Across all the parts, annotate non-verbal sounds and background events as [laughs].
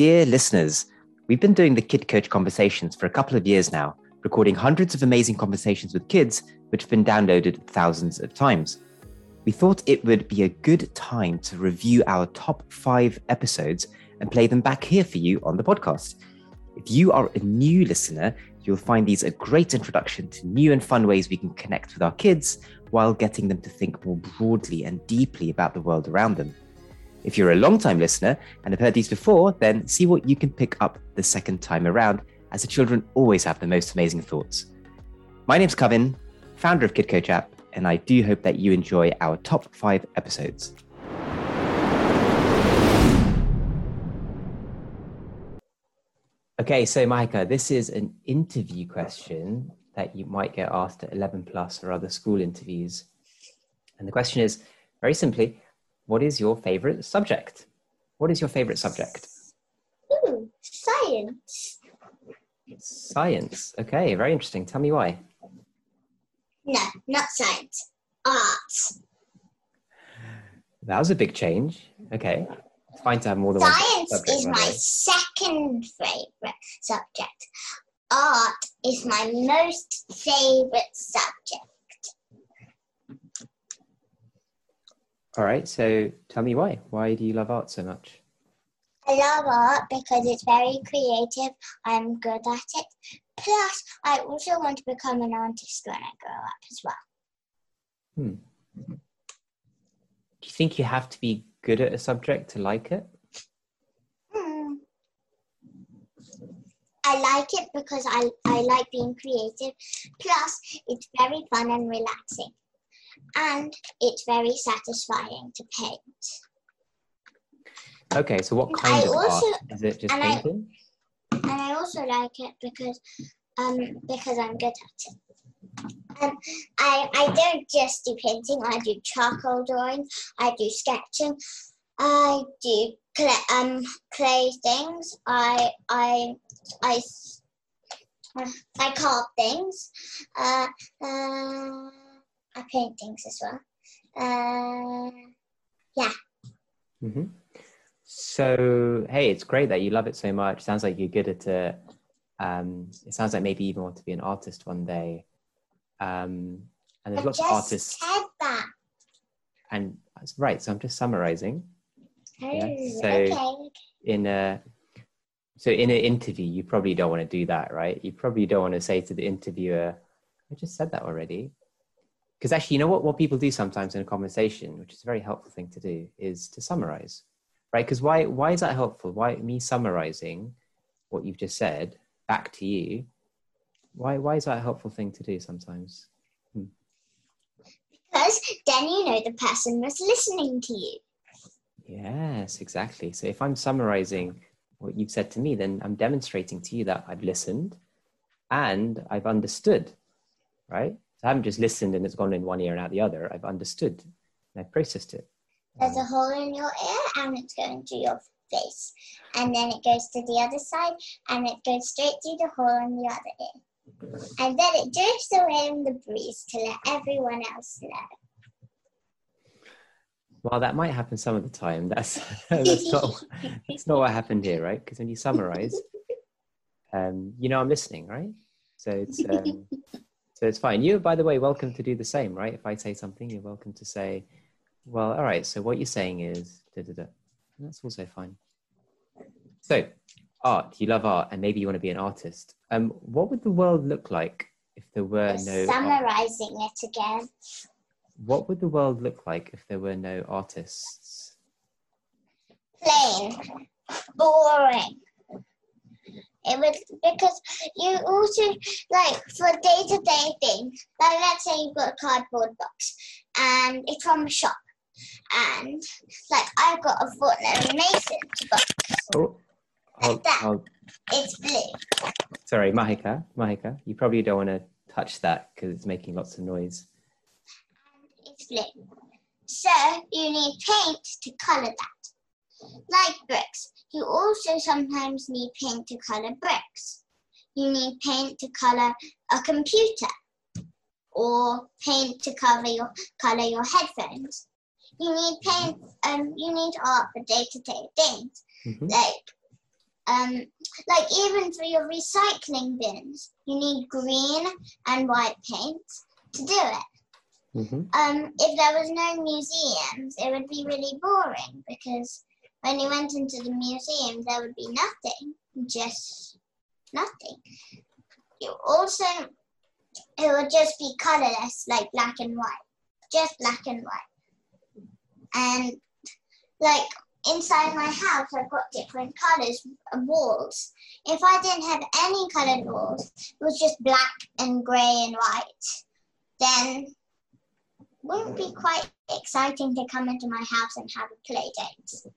Dear listeners, we've been doing the Kid Coach conversations for a couple of years now, recording hundreds of amazing conversations with kids, which have been downloaded thousands of times. We thought it would be a good time to review our top five episodes and play them back here for you on the podcast. If you are a new listener, you'll find these a great introduction to new and fun ways we can connect with our kids while getting them to think more broadly and deeply about the world around them. If you're a long time listener and have heard these before, then see what you can pick up the second time around, as the children always have the most amazing thoughts. My name's Kevin, founder of Kid Coach app, and I do hope that you enjoy our top five episodes. Okay, so Mahika, this is an interview question that you might get asked at 11 plus or other school interviews. And the question is very simply, what is your favorite subject? What is your favorite subject? Ooh, science. Science. Okay, very interesting. Tell me why. No, not science. Art. That was a big change. Okay. It's fine to have more than one Science is my second favorite subject. Art is my most favorite subject. All right. So tell me why. Why do you love art so much? I love art because it's very creative. I'm good at it. Plus, I also want to become an artist when I grow up as well. Hmm. Do you think you have to be good at a subject to like it? Hmm. I like it because I, I like being creative. Plus, it's very fun and relaxing. And it's very satisfying to paint. Okay. So what kind I of also- art? Is it just and I- painting? And I also like it because um because I'm good at it. Um, I, I don't just do painting, I do charcoal drawing, I do sketching, I do clay, um, clay things, I I I I carve things, uh, uh, I paint things as well. Uh, hmm So, hey, it's great that you love it so much. Sounds like you're good at it. Um, it sounds like maybe you even want to be an artist one day. Um, and there's I lots of just artists, said that. and that's right. So I'm just summarizing. Yeah, Oh, so- okay. In a so in an interview, you probably don't want to do that, right? You probably don't want to say to the interviewer, "I just said that already." Because actually, you know what? What people do sometimes in a conversation, which is a very helpful thing to do, is to summarize, right? Because why? Why is that helpful? Why me summarizing what you've just said back to you? Why? Why is that a helpful thing to do sometimes? Hmm. Because then you know the person was listening to you. Yes, exactly. So if I'm summarizing what you've said to me, then I'm demonstrating to you that I've listened and I've understood, right? So I haven't just listened and it's gone in one ear and out the other. I've understood and I've processed it. There's a hole in your ear and it's going to your face. And then it goes to the other side and it goes straight through the hole in the other ear. And then it drifts away in the breeze to let everyone else know. well, that might happen some of the time. That's [laughs] that's not [laughs] that's not what happened here, right? Because when you summarize, um, you know I'm listening, right? So it's um, [laughs] so it's fine. You, by the way, welcome to do the same, right? If I say something, you're welcome to say, "Well, all right." So what you're saying is, da, da, da. And that's also fine. So, art. You love art, and maybe you want to be an artist. Um, what would the world look like if there were We're no? art- summarizing it again. What would the world look like if there were no artists? Plain. Boring. It would because you also like for day to day things. Like let's say you've got a cardboard box and it's from a shop, and like I've got a Fortnum Mason's box. Oh, hold, that. hold, It's blue. Sorry, Mahika, Mahika, you probably don't want to touch that because it's making lots of noise. And it's blue. So you need paint to color that. Like bricks, you also sometimes need paint to color bricks. You need paint to color a computer or paint to cover your color your headphones. You need paint um you need art for day to day things. Mhm. Like um, like even for your recycling bins, you need green and white paint to do it. hmm Um, if there was no museums, it would be really boring because when you went into the museum, there would be nothing, just nothing. You also, it would just be colorless, like black and white, just black and white. And like inside my house, I've got different colors of walls. If I didn't have any colored walls, it was just black and gray and white, then wouldn't be quite exciting to come into my house and have a play date.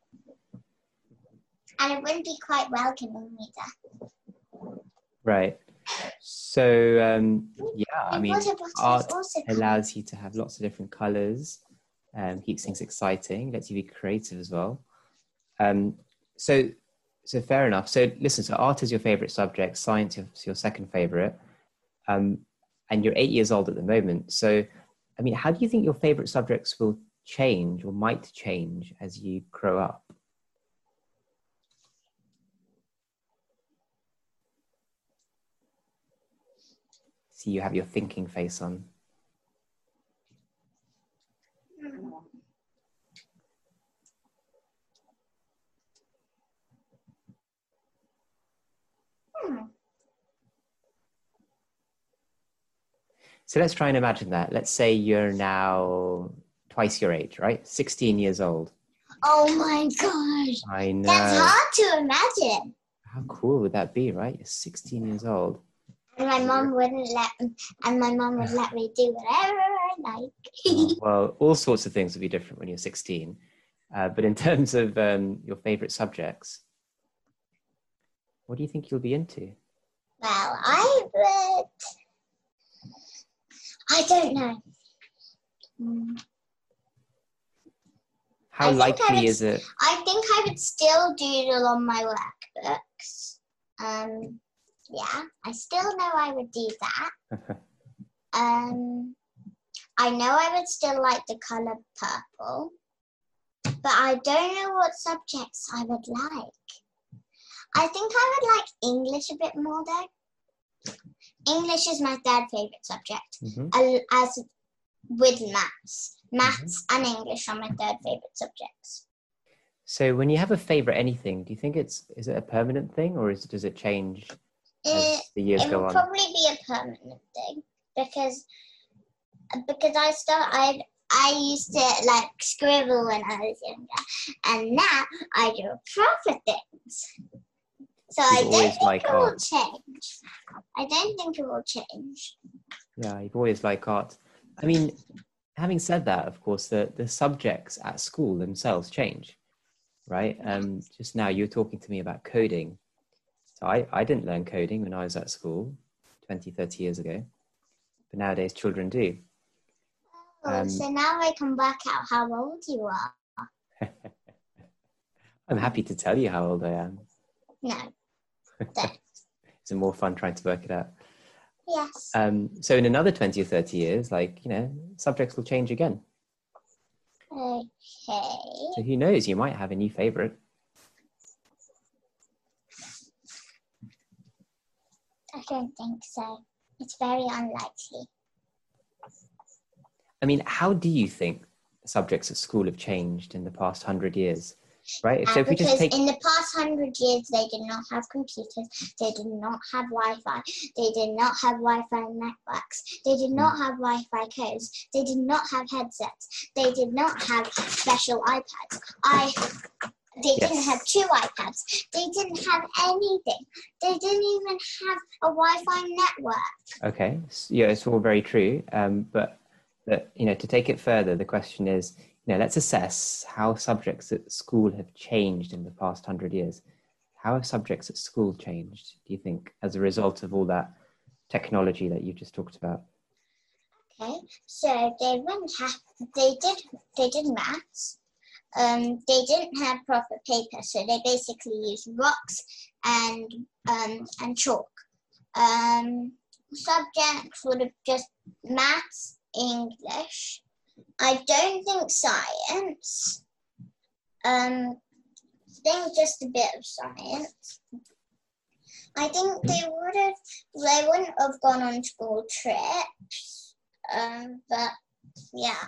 And it wouldn't be quite welcoming either. Right. So um, yeah, I mean, art allows you to have lots of different colors, um, keeps things exciting, lets you be creative as well. Um, so, so fair enough. So listen, so art is your favorite subject, science is your second favorite, um, and you're eight years old at the moment. So, I mean, how do you think your favorite subjects will change or might change as you grow up? See, you have your thinking face on. So let's try and imagine that. Let's say you're now twice your age, right? 16 years old. Oh my gosh. I know. That's hard to imagine. How cool would that be, right? You're 16 years old. And my mom wouldn't let and my mom would let me do whatever I like. [laughs] Well, all sorts of things will be different when you're 16. Uh, but in [laughs] terms of um, your favorite subjects, what do you think you'll be into? Well, I would. I don't know. How I likely would- is it? I think I would still doodle on my workbooks. Um, yeah, I still know I would do that. [laughs] Um, I know I would still like the color purple, but I don't know what subjects I would like. I think I would like English a bit more though. English is my third favorite subject, Mhm. as with maths. Maths and English are my third favorite subjects. So when you have a favorite anything, do you think it's is it a permanent thing or is, does it change It, the years it go on? probably be a permanent thing because because I start I I used to like scribble when I was younger, and now I do proper things. So I You've don't think liked it will change. I don't think it will change. Yeah, you've always liked art. I mean, having said that, of course, the, the subjects at school themselves change, right? Um, just now you were talking to me about coding. I, I didn't learn coding when I was at school 20, 30 years ago, but nowadays children do. Oh, Um, so now I can work out how old you are. [laughs] I'm happy to tell you how old I am. No. [laughs] It's more fun trying to work it out. Yes. Um, so in another 20 or 30 years, like, you know, subjects will change again. Okay. So who knows, you might have a new favorite. Don't think so. It's very unlikely. I mean, how do you think subjects at school have changed in the past hundred years? Right? So Uh, if we because just take in the past hundred years, they did not have computers, they did not have Wi-Fi, they did not have Wi-Fi networks, they did not have Wi-Fi codes, they did not have headsets, they did not have special iPads. I, they didn't have two iPads. They didn't have anything. They didn't even have a Wi-Fi network. okay, s- yeah, it's all very true. Um, but but you know, to take it further, the question is, you know, let's assess how subjects at school have changed in the past hundred years. How have subjects at school changed? Do you think as a result of all that technology that you just talked about? Okay, so they wouldn't have. They did. They did maths. Um, they didn't have proper paper, so they basically used rocks and um, and chalk. Um, subjects would have just maths, English. I don't think science. Um, I think just a bit of science, I think they would have. They wouldn't have gone on school trips. Um, but yeah,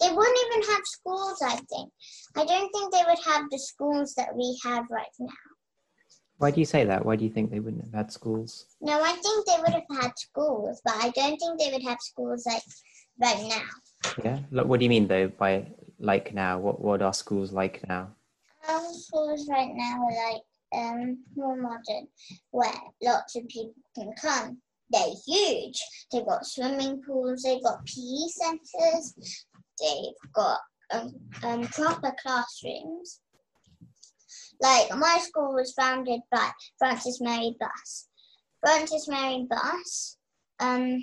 they wouldn't even have schools. I think. I don't think they would have the schools that we have right now. Why do you say that? Why do you think they wouldn't have had schools? No, I think they would have had schools, but I don't think they would have schools like right now. Yeah. Look, what do you mean though by like now? What what are schools like now? Our schools right now are like um, more modern, where lots of people can come. They're huge. They've got swimming pools. They've got PE centres. They've got um, um, proper classrooms. Like my school was founded by Frances Mary Buss. Frances Mary Buss, um,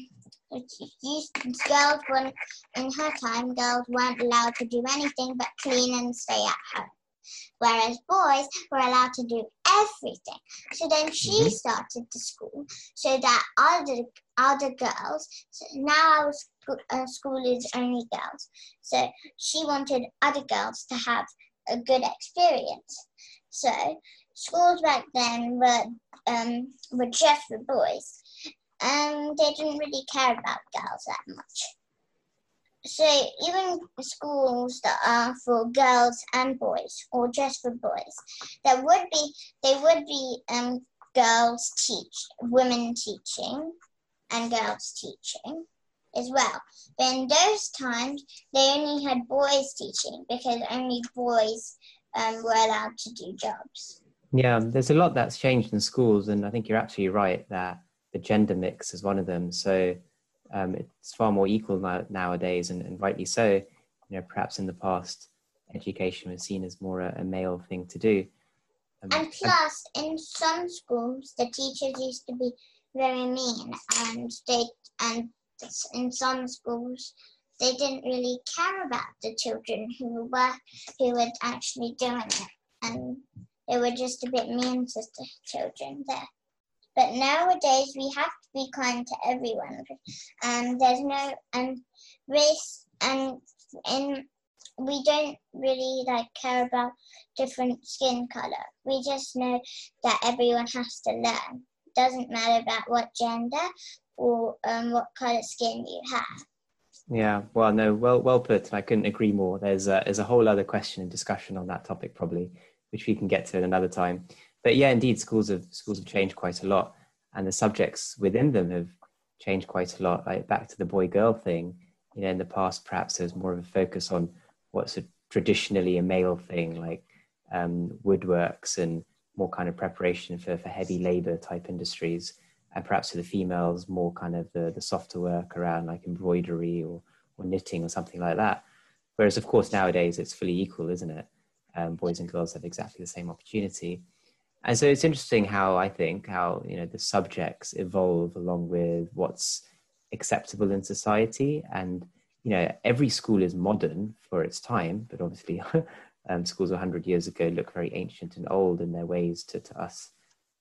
used, girls weren't in her time. Girls weren't allowed to do anything but clean and stay at home whereas boys were allowed to do everything. So then she mm-hmm. started the school so that other other girls. So now our school, uh, school is only girls. So she wanted other girls to have a good experience. So schools back then were um, were just for boys, and they didn't really care about girls that much so even schools that are for girls and boys or just for boys there would be they would be um, girls teach women teaching and girls teaching as well but in those times they only had boys teaching because only boys um, were allowed to do jobs yeah there's a lot that's changed in schools and i think you're absolutely right that the gender mix is one of them so um, it's far more equal now, nowadays, and, and, rightly so. You know, perhaps in the past, education was seen as more a, a male thing to do. Um, and plus, in some schools, the teachers used to be very mean, and they and in some schools, they didn't really care about the children who were who were actually doing it, and they were just a bit mean to the children there. But nowadays we have to be kind to everyone, and there's no and race and in we don't really like care about different skin color. We just know that everyone has to learn. Doesn't matter about what gender or um, what color skin you have. Yeah, well, no, well, well put. I couldn't agree more. There's a, there's a whole other question and discussion on that topic, probably, which we can get to at another time but yeah, indeed, schools have schools have changed quite a lot, and the subjects within them have changed quite a lot. Like back to the boy girl thing, you know, in the past perhaps there's more of a focus on what's a, traditionally a male thing, like um, woodworks and more kind of preparation for, for heavy labor type industries, and perhaps for the females more kind of the, the softer work around like embroidery or, or knitting or something like that. Whereas of course nowadays it's fully equal, isn't it? Um, boys and girls have exactly the same opportunity and so it's interesting how I think how you know the subjects evolve along with what's acceptable in society, and you know every school is modern for its time, but obviously [laughs] um, schools 100 years ago look very ancient and old in their ways to, to us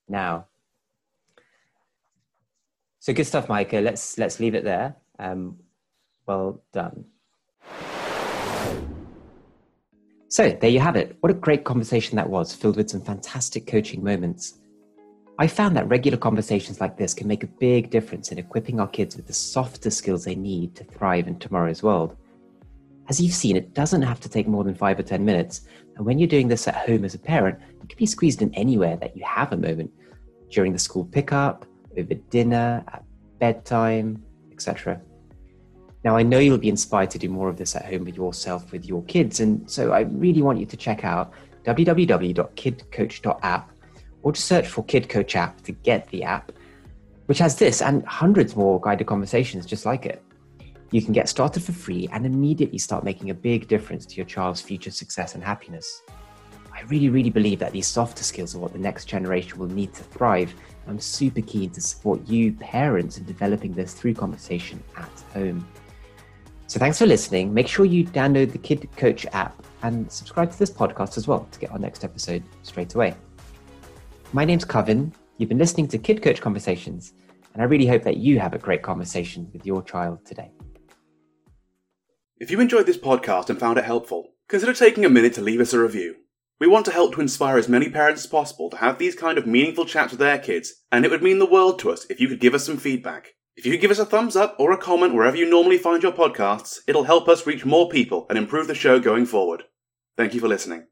now. So good stuff, Mahika. Let's let's leave it there. Um, well done. So there you have it. What a great conversation that was, filled with some fantastic coaching moments. I found that regular conversations like this can make a big difference in equipping our kids with the softer skills they need to thrive in tomorrow's world. As you've seen, it doesn't have to take more than five or 10 minutes. And when you're doing this at home as a parent, it can be squeezed in anywhere that you have a moment during the school pickup, over dinner, at bedtime, etc. Now, I know you'll be inspired to do more of this at home with yourself, with your kids. And so I really want you to check out www.kidcoach.app or just search for Kid Coach app to get the app, which has this and hundreds more guided conversations just like it. You can get started for free and immediately start making a big difference to your child's future success and happiness. I really, really believe that these softer skills are what the next generation will need to thrive. I'm super keen to support you, parents, in developing this through conversation at home. So thanks for listening. Make sure you download the Kid Coach app and subscribe to this podcast as well to get our next episode straight away. My name's Kevin. You've been listening to Kid Coach Conversations, and I really hope that you have a great conversation with your child today. If you enjoyed this podcast and found it helpful, consider taking a minute to leave us a review. We want to help to inspire as many parents as possible to have these kind of meaningful chats with their kids, and it would mean the world to us if you could give us some feedback. If you could give us a thumbs up or a comment wherever you normally find your podcasts, it'll help us reach more people and improve the show going forward. Thank you for listening.